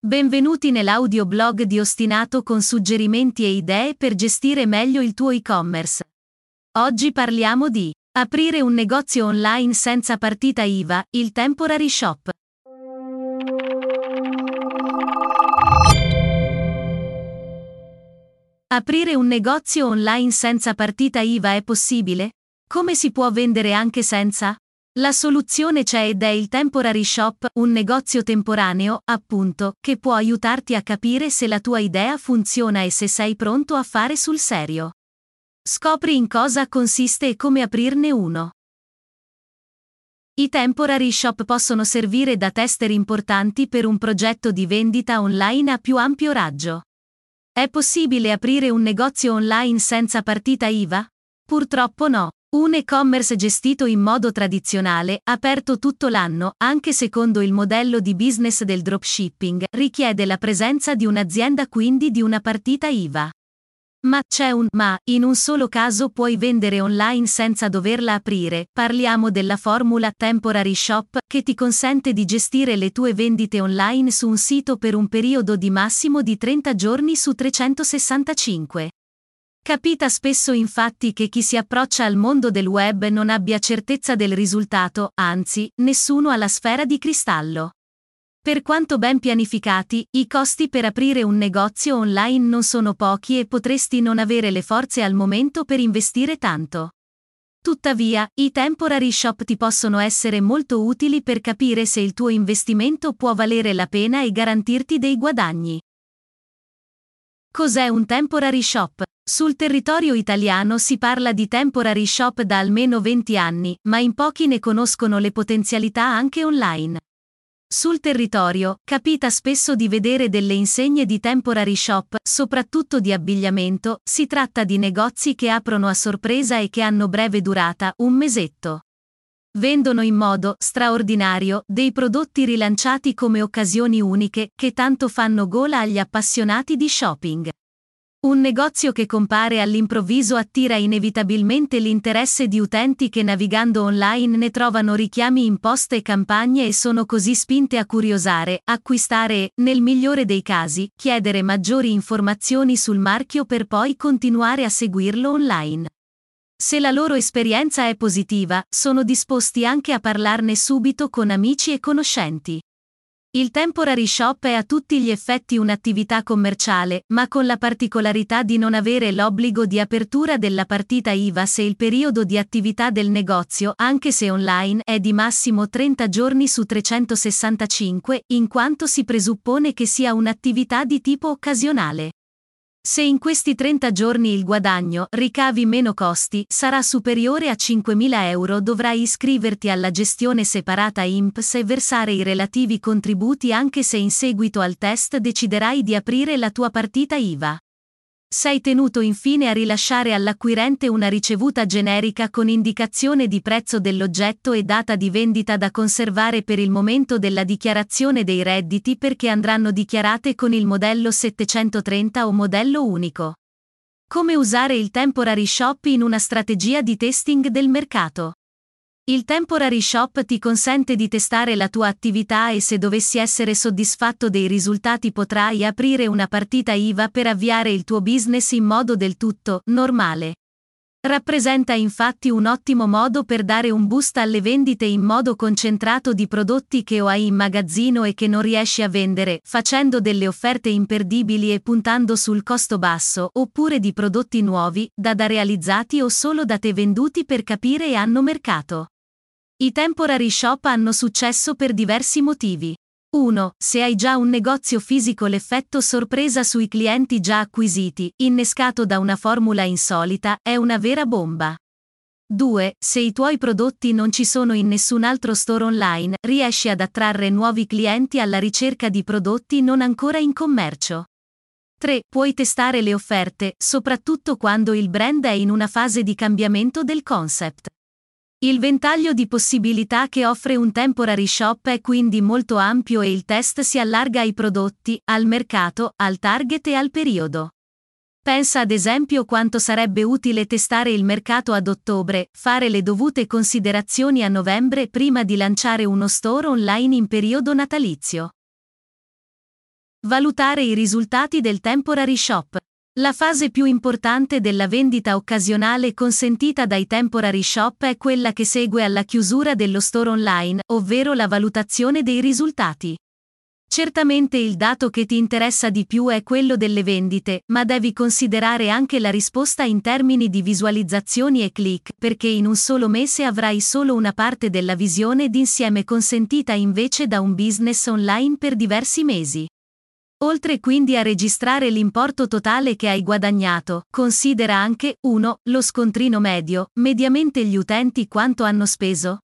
Benvenuti nell'audioblog di Ostinato con suggerimenti e idee per gestire meglio il tuo e-commerce. Oggi parliamo di aprire un negozio online senza partita IVA, il temporary shop. Aprire un negozio online senza partita IVA è possibile? Come si può vendere anche senza? La soluzione c'è ed è il Temporary Shop, un negozio temporaneo, appunto, che può aiutarti a capire se la tua idea funziona e se sei pronto a fare sul serio. Scopri in cosa consiste e come aprirne uno. I temporary shop possono servire da tester importanti per un progetto di vendita online a più ampio raggio. È possibile aprire un negozio online senza partita IVA? Purtroppo no. Un e-commerce gestito in modo tradizionale, aperto tutto l'anno, anche secondo il modello di business del dropshipping, richiede la presenza di un'azienda quindi di una partita IVA. Ma c'è un ma, in un solo caso puoi vendere online senza doverla aprire, parliamo della formula Temporary Shop, che ti consente di gestire le tue vendite online su un sito per un periodo di massimo di 30 giorni su 365. Capita spesso infatti che chi si approccia al mondo del web non abbia certezza del risultato, anzi, nessuno ha la sfera di cristallo. Per quanto ben pianificati, i costi per aprire un negozio online non sono pochi e potresti non avere le forze al momento per investire tanto. Tuttavia, i temporary shop ti possono essere molto utili per capire se il tuo investimento può valere la pena e garantirti dei guadagni. Cos'è un temporary shop? Sul territorio italiano si parla di temporary shop da almeno 20 anni, ma in pochi ne conoscono le potenzialità anche online. Sul territorio, capita spesso di vedere delle insegne di temporary shop, soprattutto di abbigliamento, si tratta di negozi che aprono a sorpresa e che hanno breve durata, un mesetto. Vendono in modo straordinario dei prodotti rilanciati come occasioni uniche che tanto fanno gola agli appassionati di shopping. Un negozio che compare all'improvviso attira inevitabilmente l'interesse di utenti che navigando online ne trovano richiami in post e campagne e sono così spinte a curiosare, acquistare e, nel migliore dei casi, chiedere maggiori informazioni sul marchio per poi continuare a seguirlo online. Se la loro esperienza è positiva, sono disposti anche a parlarne subito con amici e conoscenti. Il temporary shop è a tutti gli effetti un'attività commerciale, ma con la particolarità di non avere l'obbligo di apertura della partita IVA se il periodo di attività del negozio, anche se online, è di massimo 30 giorni su 365, in quanto si presuppone che sia un'attività di tipo occasionale. Se in questi 30 giorni il guadagno, ricavi meno costi, sarà superiore a 5.000 euro dovrai iscriverti alla gestione separata IMPS e versare i relativi contributi anche se in seguito al test deciderai di aprire la tua partita IVA. Sei tenuto infine a rilasciare all'acquirente una ricevuta generica con indicazione di prezzo dell'oggetto e data di vendita da conservare per il momento della dichiarazione dei redditi perché andranno dichiarate con il modello 730 o modello unico. Come usare il temporary shop in una strategia di testing del mercato? Il Temporary Shop ti consente di testare la tua attività e se dovessi essere soddisfatto dei risultati potrai aprire una partita IVA per avviare il tuo business in modo del tutto normale. Rappresenta infatti un ottimo modo per dare un boost alle vendite in modo concentrato di prodotti che o hai in magazzino e che non riesci a vendere, facendo delle offerte imperdibili e puntando sul costo basso, oppure di prodotti nuovi, da da realizzati o solo da te venduti per capire e hanno mercato. I temporary shop hanno successo per diversi motivi. 1. Se hai già un negozio fisico l'effetto sorpresa sui clienti già acquisiti, innescato da una formula insolita, è una vera bomba. 2. Se i tuoi prodotti non ci sono in nessun altro store online, riesci ad attrarre nuovi clienti alla ricerca di prodotti non ancora in commercio. 3. Puoi testare le offerte, soprattutto quando il brand è in una fase di cambiamento del concept. Il ventaglio di possibilità che offre un temporary shop è quindi molto ampio e il test si allarga ai prodotti, al mercato, al target e al periodo. Pensa ad esempio quanto sarebbe utile testare il mercato ad ottobre, fare le dovute considerazioni a novembre prima di lanciare uno store online in periodo natalizio. Valutare i risultati del temporary shop. La fase più importante della vendita occasionale consentita dai temporary shop è quella che segue alla chiusura dello store online, ovvero la valutazione dei risultati. Certamente il dato che ti interessa di più è quello delle vendite, ma devi considerare anche la risposta in termini di visualizzazioni e click, perché in un solo mese avrai solo una parte della visione d'insieme consentita invece da un business online per diversi mesi. Oltre quindi a registrare l'importo totale che hai guadagnato, considera anche 1. lo scontrino medio, mediamente gli utenti quanto hanno speso,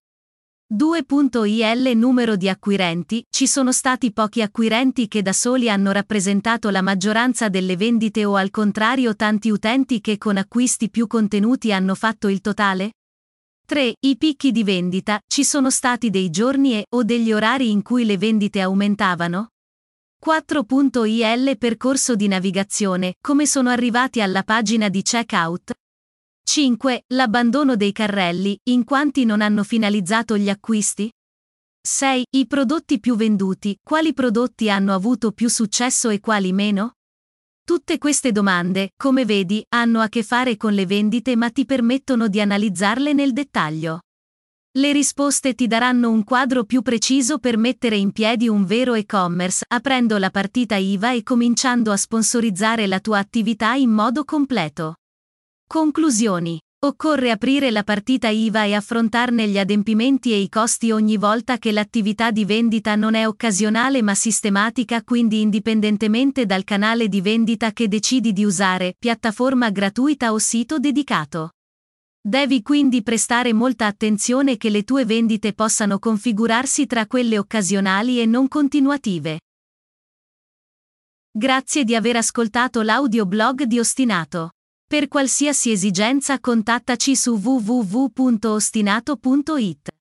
2.il numero di acquirenti, ci sono stati pochi acquirenti che da soli hanno rappresentato la maggioranza delle vendite o al contrario tanti utenti che con acquisti più contenuti hanno fatto il totale? 3. I picchi di vendita, ci sono stati dei giorni e o degli orari in cui le vendite aumentavano? 4.il percorso di navigazione, come sono arrivati alla pagina di checkout? 5. L'abbandono dei carrelli, in quanti non hanno finalizzato gli acquisti? 6. I prodotti più venduti, quali prodotti hanno avuto più successo e quali meno? Tutte queste domande, come vedi, hanno a che fare con le vendite ma ti permettono di analizzarle nel dettaglio. Le risposte ti daranno un quadro più preciso per mettere in piedi un vero e-commerce, aprendo la partita IVA e cominciando a sponsorizzare la tua attività in modo completo. Conclusioni. Occorre aprire la partita IVA e affrontarne gli adempimenti e i costi ogni volta che l'attività di vendita non è occasionale ma sistematica, quindi indipendentemente dal canale di vendita che decidi di usare, piattaforma gratuita o sito dedicato. Devi quindi prestare molta attenzione che le tue vendite possano configurarsi tra quelle occasionali e non continuative. Grazie di aver ascoltato l'audioblog di Ostinato. Per qualsiasi esigenza contattaci su www.ostinato.it.